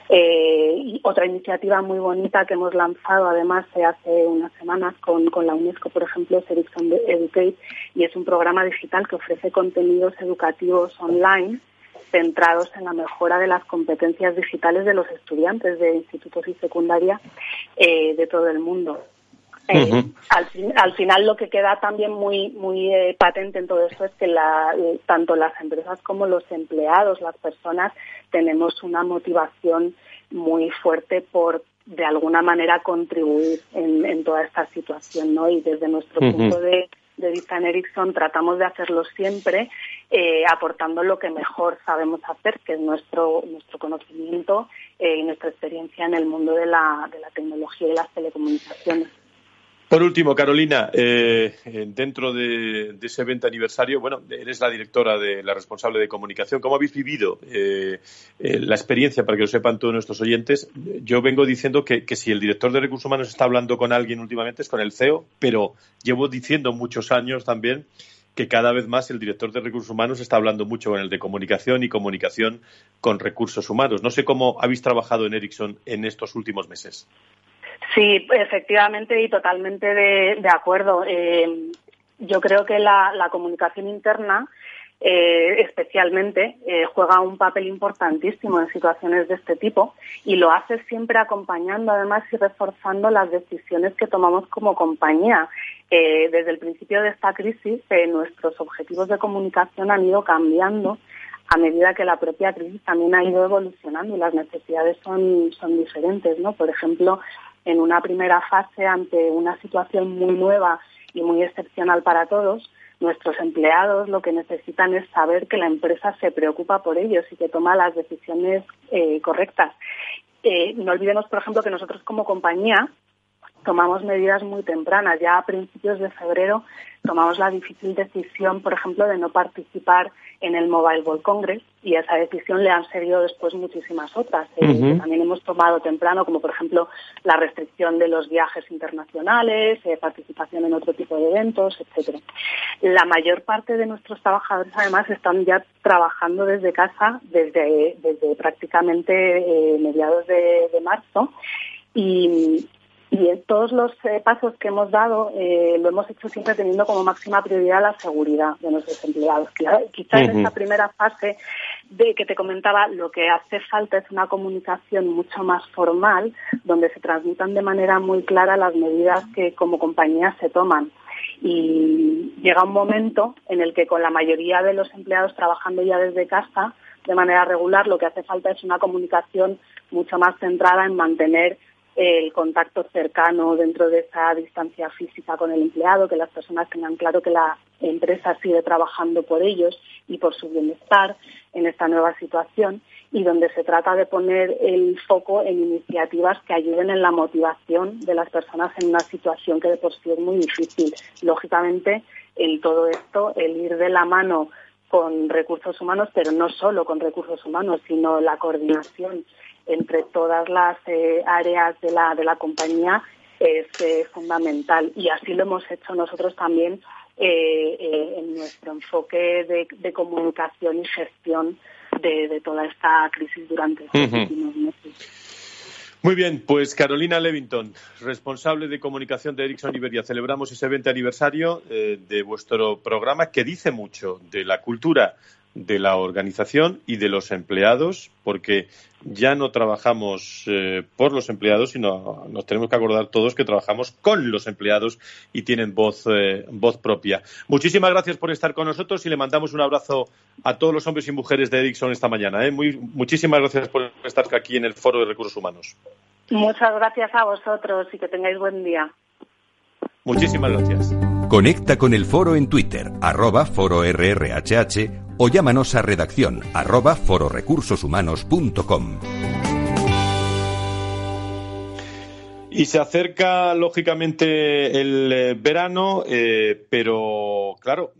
Eh, y otra iniciativa muy bonita que hemos lanzado además hace unas semanas con, la UNESCO, por ejemplo, es Ericsson Educate y es un programa digital que ofrece contenidos educativos online centrados en la mejora de las competencias digitales de los estudiantes de institutos y secundaria eh, de todo el mundo. Eh, al, final lo que queda también muy muy eh, patente en todo esto es que la, tanto las empresas como los empleados, las personas, tenemos una motivación muy fuerte por de alguna manera contribuir en, toda esta situación, ¿no? Y desde nuestro punto de, vista en Ericsson tratamos de hacerlo siempre eh, aportando lo que mejor sabemos hacer, que es nuestro nuestro conocimiento y nuestra experiencia en el mundo de la, de la tecnología y las telecomunicaciones. Por último, Carolina, eh, dentro de, ese 20 aniversario, bueno, eres la directora de la responsable de comunicación. ¿Cómo habéis vivido eh, eh, la experiencia, para que lo sepan todos nuestros oyentes? Yo vengo diciendo que, si el director de recursos humanos está hablando con alguien últimamente es con el CEO, pero llevo diciendo muchos años también que cada vez más el director de recursos humanos está hablando mucho con el de comunicación y comunicación con recursos humanos. No sé cómo habéis trabajado en Ericsson en estos últimos meses. Sí, efectivamente y totalmente de, acuerdo. Eh, yo creo que la, comunicación interna, eh, especialmente, eh, juega un papel importantísimo en situaciones de este tipo y lo hace siempre acompañando, además, y reforzando las decisiones que tomamos como compañía. desde el principio de esta crisis, nuestros objetivos de comunicación han ido cambiando a medida que la propia crisis también ha ido evolucionando y las necesidades son, son diferentes, ¿no? Por ejemplo, en una primera fase ante una situación muy nueva y muy excepcional para todos, nuestros empleados lo que necesitan es saber que la empresa se preocupa por ellos y que toma las decisiones eh, correctas. Eh, no olvidemos, por ejemplo, que nosotros como compañía tomamos medidas muy tempranas. Ya a principios de febrero tomamos la difícil decisión, por ejemplo, de no participar en el Mobile World Congress y a esa decisión le han seguido después muchísimas otras eh, que también hemos tomado temprano, como por ejemplo la restricción de los viajes internacionales, eh, participación en otro tipo de eventos, etcétera. La mayor parte de nuestros trabajadores además están ya trabajando desde casa desde, desde prácticamente eh, mediados de, de marzo y, y en todos los eh, pasos que hemos dado eh, lo hemos hecho siempre teniendo como máxima prioridad la seguridad de nuestros empleados. Quizás en esta primera fase de que te comentaba, lo que hace falta es una comunicación mucho más formal, donde se transmitan de manera muy clara las medidas que como compañía se toman. Y llega un momento en el que con la mayoría de los empleados trabajando ya desde casa, de manera regular, lo que hace falta es una comunicación mucho más centrada en mantener el contacto cercano dentro de esa distancia física con el empleado, que las personas tengan claro que la empresa sigue trabajando por ellos y por su bienestar en esta nueva situación y donde se trata de poner el foco en iniciativas que ayuden en la motivación de las personas en una situación que de por sí es muy difícil. Lógicamente, en todo esto, el ir de la mano con recursos humanos, pero no solo con recursos humanos, sino la coordinación entre todas las eh, áreas de la, de la compañía es eh, fundamental. Y así lo hemos hecho nosotros también eh, en nuestro enfoque de, comunicación y gestión de, toda esta crisis durante estos últimos meses. Muy bien, pues Carolina Levington, responsable de comunicación de Ericsson Iberia. Celebramos ese 20 aniversario de vuestro programa que dice mucho de la cultura de la organización y de los empleados, porque ya no trabajamos eh, por los empleados, sino nos tenemos que acordar todos que trabajamos con los empleados y tienen voz, eh, voz propia. Muchísimas gracias por estar con nosotros y le mandamos un abrazo a todos los hombres y mujeres de Ericsson esta mañana. ¿eh? Muy, muchísimas gracias por estar aquí en el Foro de Recursos Humanos. Muchas gracias a vosotros y que tengáis buen día. Muchísimas gracias. Conecta con el foro en Twitter, arroba fororrhh o llámanos a redacción arroba fororecursoshumanos.com. Y se acerca, lógicamente, el eh, verano, eh, pero claro,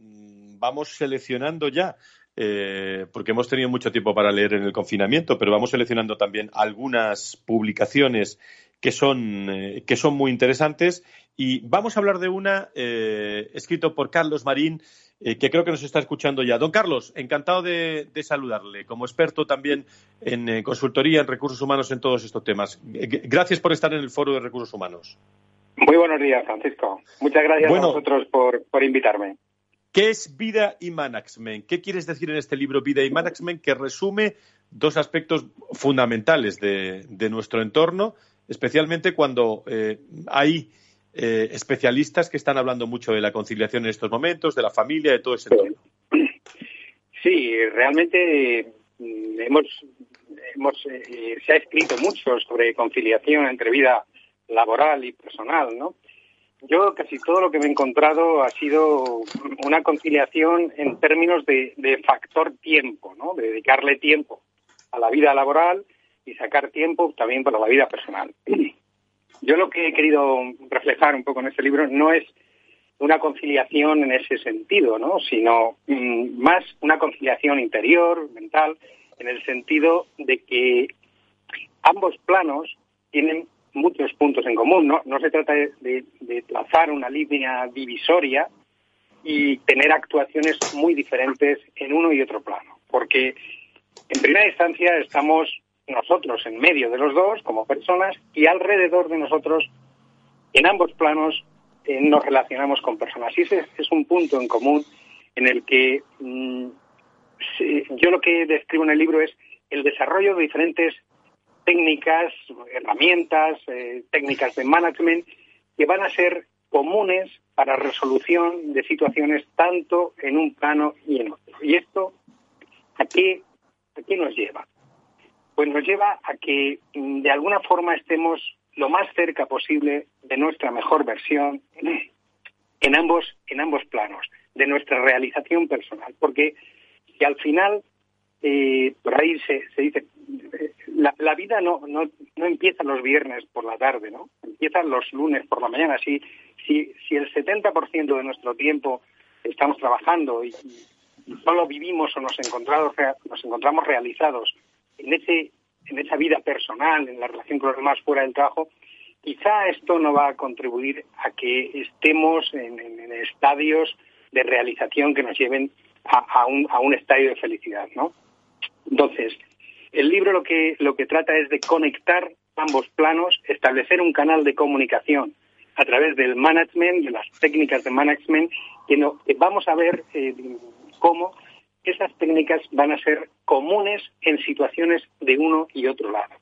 vamos seleccionando ya, eh, porque hemos tenido mucho tiempo para leer en el confinamiento, pero vamos seleccionando también algunas publicaciones que son, que son muy interesantes. Y vamos a hablar de una escrito por Carlos Marín, eh, que creo que nos está escuchando ya. Don Carlos, encantado de, saludarle, como experto también en eh, consultoría en recursos humanos en todos estos temas. Eh, gracias por estar en el Foro de Recursos Humanos. Muy buenos días, Francisco. Muchas gracias a vosotros por, invitarme. ¿Qué es vida y management? ¿Qué quieres decir en este libro Vida y Management que resume dos aspectos fundamentales de, nuestro entorno, especialmente cuando hay eh, especialistas que están hablando mucho de la conciliación en estos momentos, de la familia, de todo ese entorno. Sí, realmente mm, hemos, hemos eh, se ha escrito mucho sobre conciliación entre vida laboral y personal, ¿no? Yo casi todo lo que me he encontrado ha sido una conciliación en términos de, de factor tiempo, ¿no? De dedicarle tiempo a la vida laboral y sacar tiempo también para la vida personal. [CLEARS THROAT] yo lo que he querido reflejar un poco en este libro no es una conciliación en ese sentido, ¿no? sino mm, más una conciliación interior, mental, en el sentido de que ambos planos tienen muchos puntos en común. No, no se trata de, de, trazar una línea divisoria y tener actuaciones muy diferentes en uno y otro plano, porque en primera instancia estamos nosotros en medio de los dos como personas y alrededor de nosotros en ambos planos eh, nos relacionamos con personas. Y ese es un punto en común en el que mm, yo lo que describo en el libro es el desarrollo de diferentes técnicas, herramientas, eh, técnicas de management que van a ser comunes para resolución de situaciones tanto en un plano y en otro. Y esto, ¿a qué, a qué nos lleva? Pues nos lleva a que mm, de alguna forma estemos lo más cerca posible de nuestra mejor versión [CLEARS THROAT] en ambos, en ambos planos, de nuestra realización personal. Porque si al final, eh, por ahí se, se dice, eh, la, vida no, no, no empieza los viernes por la tarde, ¿no? Empieza los lunes por la mañana. Si, si, si el 70% de nuestro tiempo estamos trabajando y, y solo vivimos o nos encontramos, nos encontramos realizados en ese en esa vida personal, en la relación con los demás fuera del trabajo, quizá esto no va a contribuir a que estemos en, estadios de realización que nos lleven a, un, a un estadio de felicidad, ¿no? Entonces, el libro lo que, lo que trata es de conectar ambos planos, establecer un canal de comunicación a través del management, de las técnicas de management, que, no, vamos a ver eh, cómo esas técnicas van a ser comunes en situaciones de uno y otro lado.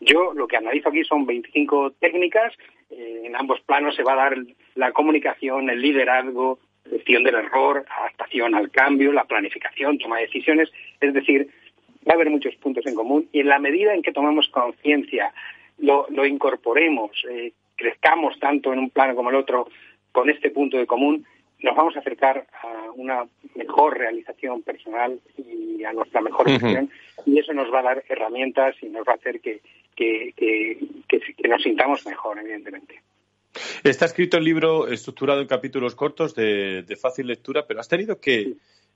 Yo lo que analizo aquí son 25 técnicas, eh, en ambos planos se va a dar la comunicación, el liderazgo, gestión del error, adaptación al cambio, la planificación, toma de decisiones, es decir, va a haber muchos puntos en común y en la medida en que tomamos conciencia, lo, incorporemos, eh, crezcamos tanto en un plano como el otro con este punto de común, nos vamos a acercar a una mejor realización personal y a nuestra mejor gestión y eso nos va a dar herramientas y nos va a hacer que, que, que, nos sintamos mejor, evidentemente. Está escrito el libro estructurado en capítulos cortos de, fácil lectura, pero has tenido que,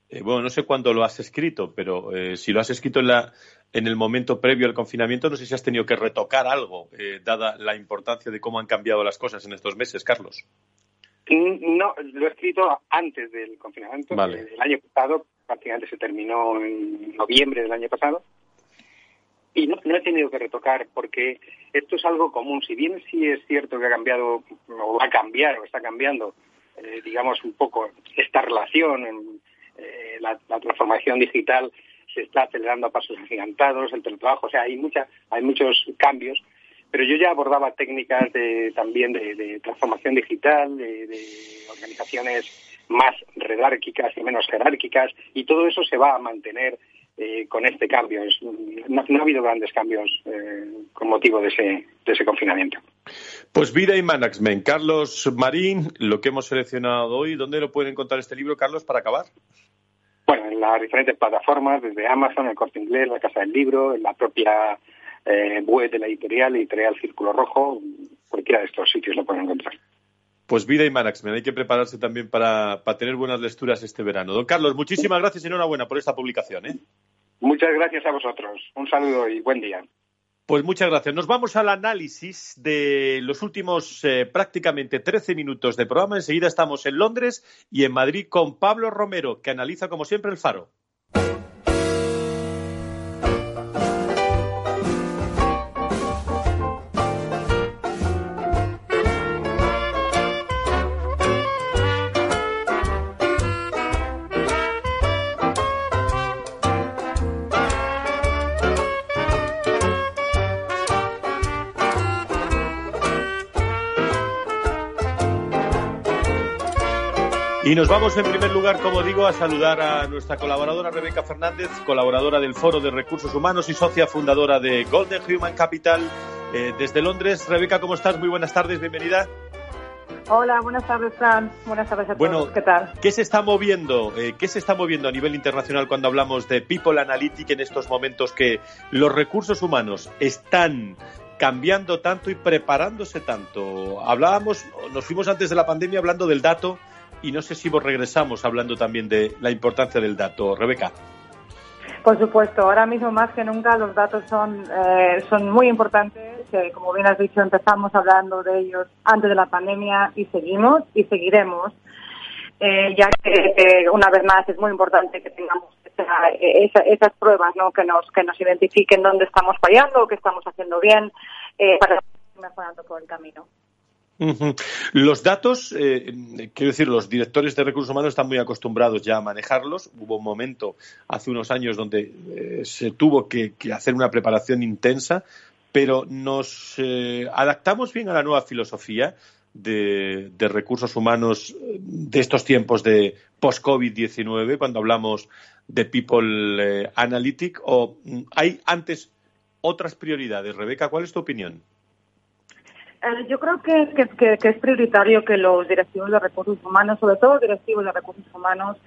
eh, bueno, no sé cuándo lo has escrito, pero eh, si lo has escrito en, la, en el momento previo al confinamiento, no sé si has tenido que retocar algo, eh, dada la importancia de cómo han cambiado las cosas en estos meses, Carlos. No, lo he escrito antes del confinamiento. El año pasado, prácticamente se terminó en noviembre del año pasado. Y no, he tenido que retocar porque esto es algo común. Si bien sí es cierto que ha cambiado, o va a cambiar, o está cambiando, eh, digamos, un poco esta relación, eh, la, transformación digital se está acelerando a pasos agigantados, el teletrabajo, o sea, hay, mucha, hay muchos cambios pero yo ya abordaba técnicas de, también de, transformación digital, de, organizaciones más redárquicas y menos jerárquicas, y todo eso se va a mantener eh, con este cambio. no, ha habido grandes cambios eh, con motivo de ese, de ese confinamiento. Pues Vida y Management. Carlos Marín, lo que hemos seleccionado hoy, ¿dónde lo pueden encontrar este libro, Carlos, para acabar? Bueno, en las diferentes plataformas, desde Amazon, el Corte Inglés, la Casa del Libro, en la propia eh, web de la editorial, editorial Círculo Rojo, cualquiera de estos sitios lo pueden encontrar. Pues vida y management, hay que prepararse también para, tener buenas lecturas este verano. Don Carlos, muchísimas gracias y enhorabuena por esta publicación. ¿eh? Muchas gracias a vosotros. Un saludo y buen día. Pues muchas gracias. Nos vamos al análisis de los últimos eh, prácticamente 13 minutos de programa. Enseguida estamos en Londres y en Madrid con Pablo Romero, que analiza como siempre el faro. Y nos vamos en primer lugar, como digo, a saludar a nuestra colaboradora Rebeca Fernández, colaboradora del Foro de Recursos Humanos y socia fundadora de Golden Human Capital eh, desde Londres. Rebeca, ¿cómo estás? Muy buenas tardes, bienvenida. Hola, buenas tardes, Fran. Buenas tardes a bueno, todos. ¿Qué tal? ¿Qué se está moviendo? Eh, ¿Qué se está moviendo a nivel internacional cuando hablamos de People Analytics en estos momentos que los recursos humanos están cambiando tanto y preparándose tanto. Hablábamos, nos fuimos antes de la pandemia hablando del dato y no sé si vos regresamos hablando también de la importancia del dato. Rebeca. Por supuesto, ahora mismo más que nunca los datos son, eh, son muy importantes. como bien has dicho, empezamos hablando de ellos antes de la pandemia y seguimos y seguiremos, eh, ya que una vez más es muy importante que tengamos esas pruebas ¿no? que, nos, que nos identifiquen dónde estamos fallando o qué estamos haciendo bien eh, para ir mejorando todo el camino. Los datos, eh, quiero decir, los directores de recursos humanos están muy acostumbrados ya a manejarlos. Hubo un momento hace unos años donde eh, se tuvo que, hacer una preparación intensa, pero nos eh, adaptamos bien a la nueva filosofía de, recursos humanos de estos tiempos de post-COVID-19, cuando hablamos de People Analytic, o mm, hay antes otras prioridades. Rebeca, ¿cuál es tu opinión? Eh, yo creo que, es prioritario que los directivos de recursos humanos, sobre todo los directivos de recursos humanos,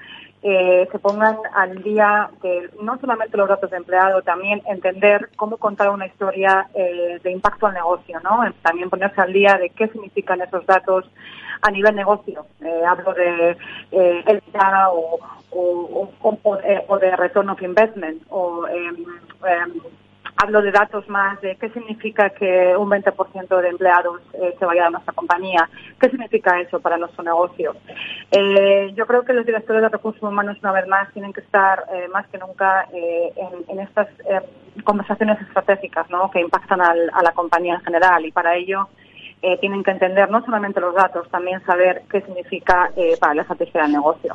eh, se pongan al día de no solamente los datos de empleado, también entender cómo contar una historia eh, de impacto al negocio, ¿no? También ponerse al día de qué significan esos datos a nivel negocio. hablo de el o, o, o, o, de return of investment o em, em, hablo de datos más de qué significa que un 20% de empleados eh, se vaya a nuestra compañía, qué significa eso para nuestro negocio. Eh, yo creo que los directores de recursos humanos, una vez más, tienen que estar eh, más que nunca en, estas conversaciones estratégicas ¿no? que impactan a la compañía en general y para ello tienen que entender no solamente los datos, también saber qué significa para la estrategia del negocio.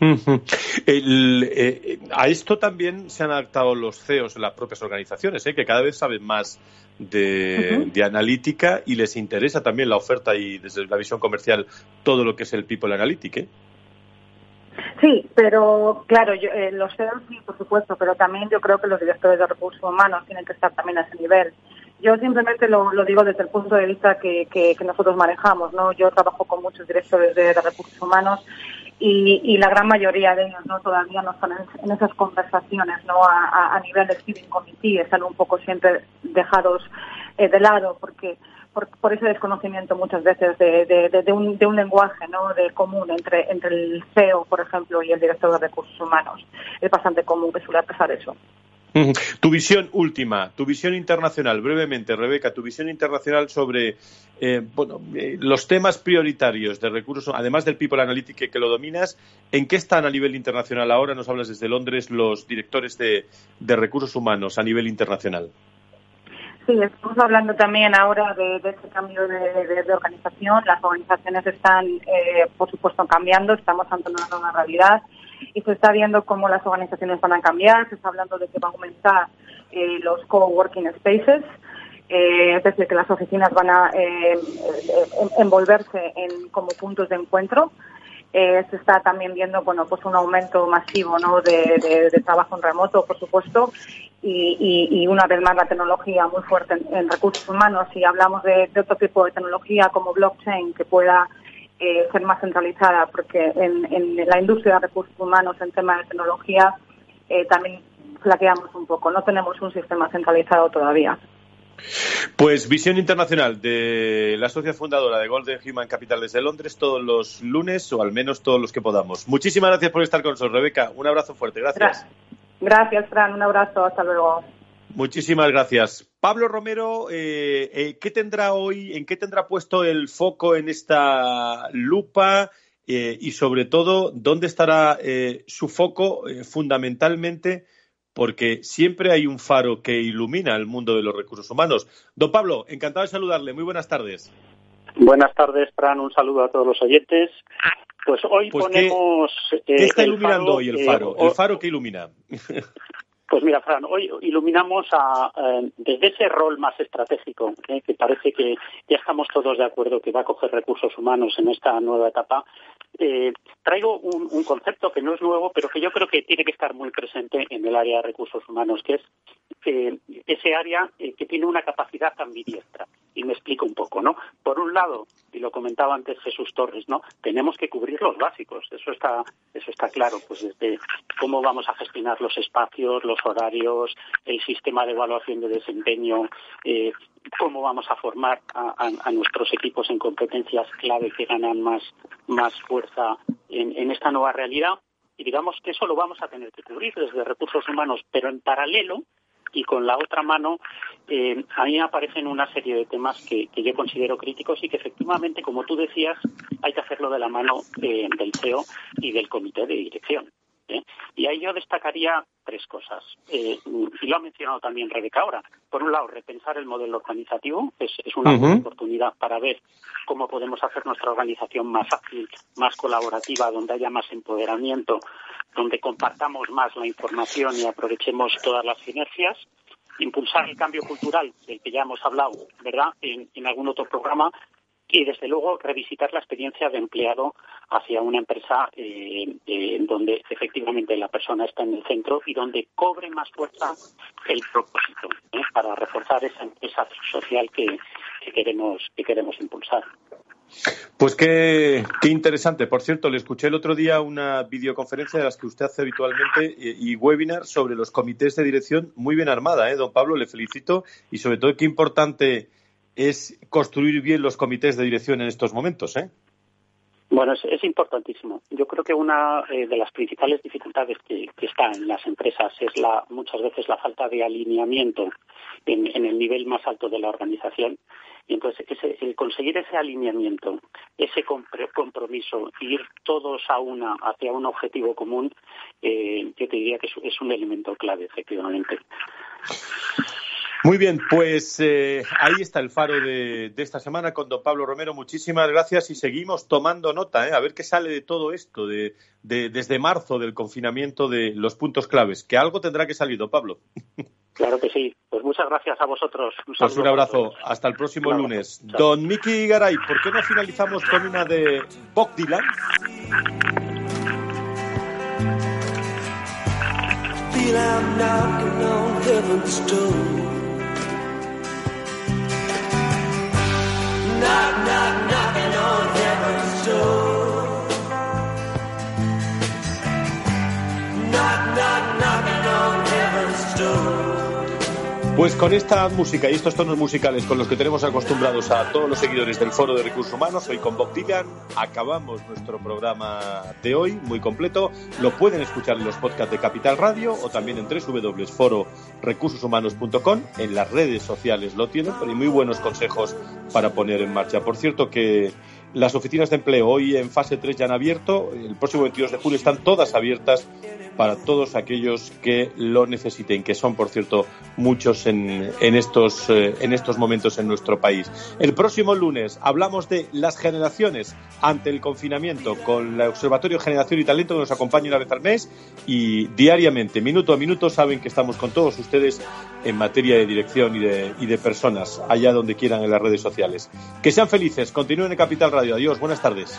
Eh, a esto también se han adaptado los CEOs de las propias organizaciones, ¿eh? que cada vez saben más de, analítica y les interesa también la oferta y desde la visión comercial todo lo que es el People Analytic. ¿eh? Sí, pero claro, los CEOs sí, por supuesto, pero también yo creo que los directores de recursos humanos tienen que estar también a ese nivel. Yo simplemente lo, digo desde el punto de vista que, nosotros manejamos, ¿no? Yo trabajo con muchos directores de recursos humanos y, la gran mayoría de ellos no todavía no están en, esas conversaciones no a, nivel de steering committee están un poco siempre dejados eh, de lado porque por, ese desconocimiento muchas veces de, un, de un lenguaje no de común entre entre el CEO por ejemplo y el director de recursos humanos. Es bastante común que suele pasar eso tu visión última, tu visión internacional, brevemente, Rebeca, tu visión internacional sobre eh, bueno, eh, los temas prioritarios de recursos, además del People Analytics que, lo dominas, ¿en qué están a nivel internacional ahora? Nos hablas desde Londres los directores de, recursos humanos a nivel internacional. Sí, estamos hablando también ahora de, este cambio de, organización. Las organizaciones están, eh, por supuesto, cambiando, estamos ante una nueva realidad y se está viendo cómo las organizaciones van a cambiar, se está hablando de que va a aumentar eh, los coworking spaces, eh, es decir, que las oficinas van a eh, envolverse en, como puntos de encuentro. se está también viendo bueno pues un aumento masivo ¿no? de, trabajo en remoto por supuesto y, una vez más la tecnología muy fuerte en, recursos humanos y hablamos de, otro tipo de tecnología como blockchain que pueda eh, ser más centralizada, porque en, la industria de recursos humanos, en tema de tecnología, eh, también flaqueamos un poco. No tenemos un sistema centralizado todavía. Pues visión internacional de la sociedad fundadora de Golden Human Capital desde Londres todos los lunes o al menos todos los que podamos. Muchísimas gracias por estar con nosotros, Rebeca. Un abrazo fuerte. Gracias. Gracias, Fran. Un abrazo. Hasta luego. Muchísimas gracias. Pablo Romero, eh, eh, ¿qué tendrá hoy, en qué tendrá puesto el foco en esta lupa eh, y sobre todo dónde estará su foco fundamentalmente? Porque siempre hay un faro que ilumina el mundo de los recursos humanos. Don Pablo, encantado de saludarle. Muy buenas tardes. Buenas tardes, Fran. Un saludo a todos los oyentes. Pues hoy pues, ponemos. ¿Qué, está iluminando hoy el faro? ¿El faro que ilumina? [LAUGHS] Pues mira, Fran, hoy iluminamos a, eh, desde ese rol más estratégico, eh, que parece que ya estamos todos de acuerdo que va a coger recursos humanos en esta nueva etapa. Eh, traigo un, concepto que no es nuevo, pero que yo creo que tiene que estar muy presente en el área de recursos humanos, que es ese área que tiene una capacidad ambidiestra. y me explico un poco, ¿no? Por un lado, y lo comentaba antes Jesús Torres, ¿no? Tenemos que cubrir los básicos, eso está, eso está claro, pues desde cómo vamos a gestionar los espacios, los horarios, el sistema de evaluación de desempeño, eh, cómo vamos a formar a, nuestros equipos en competencias clave que ganan más, más fuerza en, en esta nueva realidad. Y digamos que eso lo vamos a tener que cubrir desde recursos humanos, pero en paralelo y con la otra mano eh, a mí aparecen una serie de temas que, yo considero críticos y que efectivamente, como tú decías, hay que hacerlo de la mano eh, del CEO y del comité de dirección. ¿Eh? Y ahí yo destacaría tres cosas. y lo ha mencionado también Rebeca ahora. Por un lado, repensar el modelo organizativo. Es, es una oportunidad para ver cómo podemos hacer nuestra organización más ágil, más colaborativa, donde haya más empoderamiento donde compartamos más la información y aprovechemos todas las sinergias, impulsar el cambio cultural del que ya hemos hablado, ¿verdad?, en, algún otro programa y desde luego revisitar la experiencia de empleado hacia una empresa eh, eh, donde efectivamente la persona está en el centro y donde cobre más fuerza el propósito ¿eh? para reforzar esa empresa social que, que queremos que queremos impulsar. Pues qué, interesante. Por cierto, le escuché el otro día una videoconferencia de las que usted hace habitualmente y, webinar sobre los comités de dirección muy bien armada, ¿eh? don Pablo, le felicito y sobre todo qué importante es construir bien los comités de dirección en estos momentos. ¿eh? Bueno, es, importantísimo. Yo creo que una eh, de las principales dificultades que, que está en las empresas es la, muchas veces la falta de alineamiento en, el nivel más alto de la organización y entonces el conseguir ese alineamiento, ese compromiso, ir todos a una hacia un objetivo común, eh, yo te diría que es, un elemento clave, efectivamente. Muy bien, pues eh, ahí está el faro de, esta semana con don Pablo Romero. Muchísimas gracias y seguimos tomando nota, ¿eh? a ver qué sale de todo esto, de, desde marzo del confinamiento de los puntos claves, que algo tendrá que salir, don Pablo. Claro que sí. Pues muchas gracias a vosotros. Un, pues un abrazo. Hasta el próximo lunes. Don Miki Garay, ¿por qué no finalizamos con una de Bob Dylan? knock, knock, knocking on Pues con esta música y estos tonos musicales con los que tenemos acostumbrados a todos los seguidores del Foro de Recursos Humanos, hoy con Bob Dylan, acabamos nuestro programa de hoy, muy completo. Lo pueden escuchar en los podcasts de Capital Radio o también en www.fororecursoshumanos.com. En las redes sociales lo tienen, pero hay muy buenos consejos para poner en marcha. Por cierto que las oficinas de empleo hoy en fase 3 ya han abierto, el próximo 22 de julio están todas abiertas para todos aquellos que lo necesiten, que son, por cierto, muchos en, estos, eh, en estos momentos en nuestro país. El próximo lunes hablamos de las generaciones ante el confinamiento con el Observatorio Generación y Talento que nos acompaña una vez al mes y diariamente, minuto a minuto, saben que estamos con todos ustedes en materia de dirección y de, y de personas, allá donde quieran en las redes sociales. Que sean felices, continúen en Capital Radio. Adiós, buenas tardes.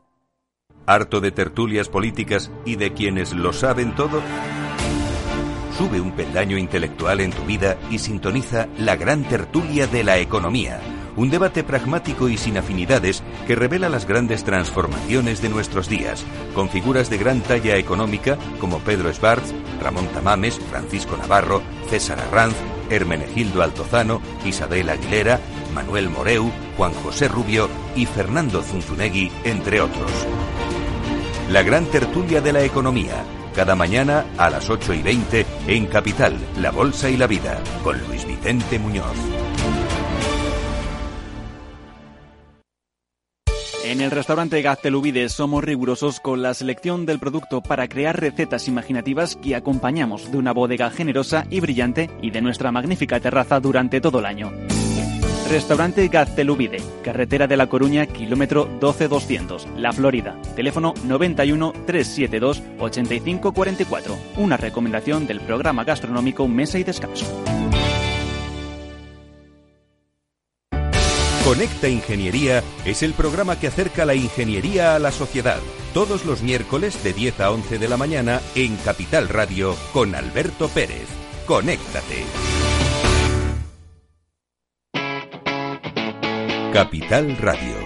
¿Harto de tertulias políticas y de quienes lo saben todo? Sube un peldaño intelectual en tu vida y sintoniza la gran tertulia de la economía. Un debate pragmático y sin afinidades que revela las grandes transformaciones de nuestros días, con figuras de gran talla económica como Pedro Schwartz, Ramón Tamames, Francisco Navarro, César Arranz, Hermenegildo Altozano, Isabel Aguilera, Manuel Moreu, Juan José Rubio y Fernando Zunzunegui, entre otros. La gran tertulia de la economía, cada mañana a las 8 y 20 en Capital, La Bolsa y la Vida, con Luis Vicente Muñoz. En el restaurante Gaztelubides somos rigurosos con la selección del producto para crear recetas imaginativas que acompañamos de una bodega generosa y brillante y de nuestra magnífica terraza durante todo el año. Restaurante Gaztelubide, carretera de La Coruña, kilómetro 12200, La Florida. Teléfono 91 372 8544. Una recomendación del programa gastronómico Mesa y Descanso. Conecta Ingeniería es el programa que acerca la ingeniería a la sociedad. Todos los miércoles de 10 a 11 de la mañana en Capital Radio con Alberto Pérez. Conéctate. Capital Radio.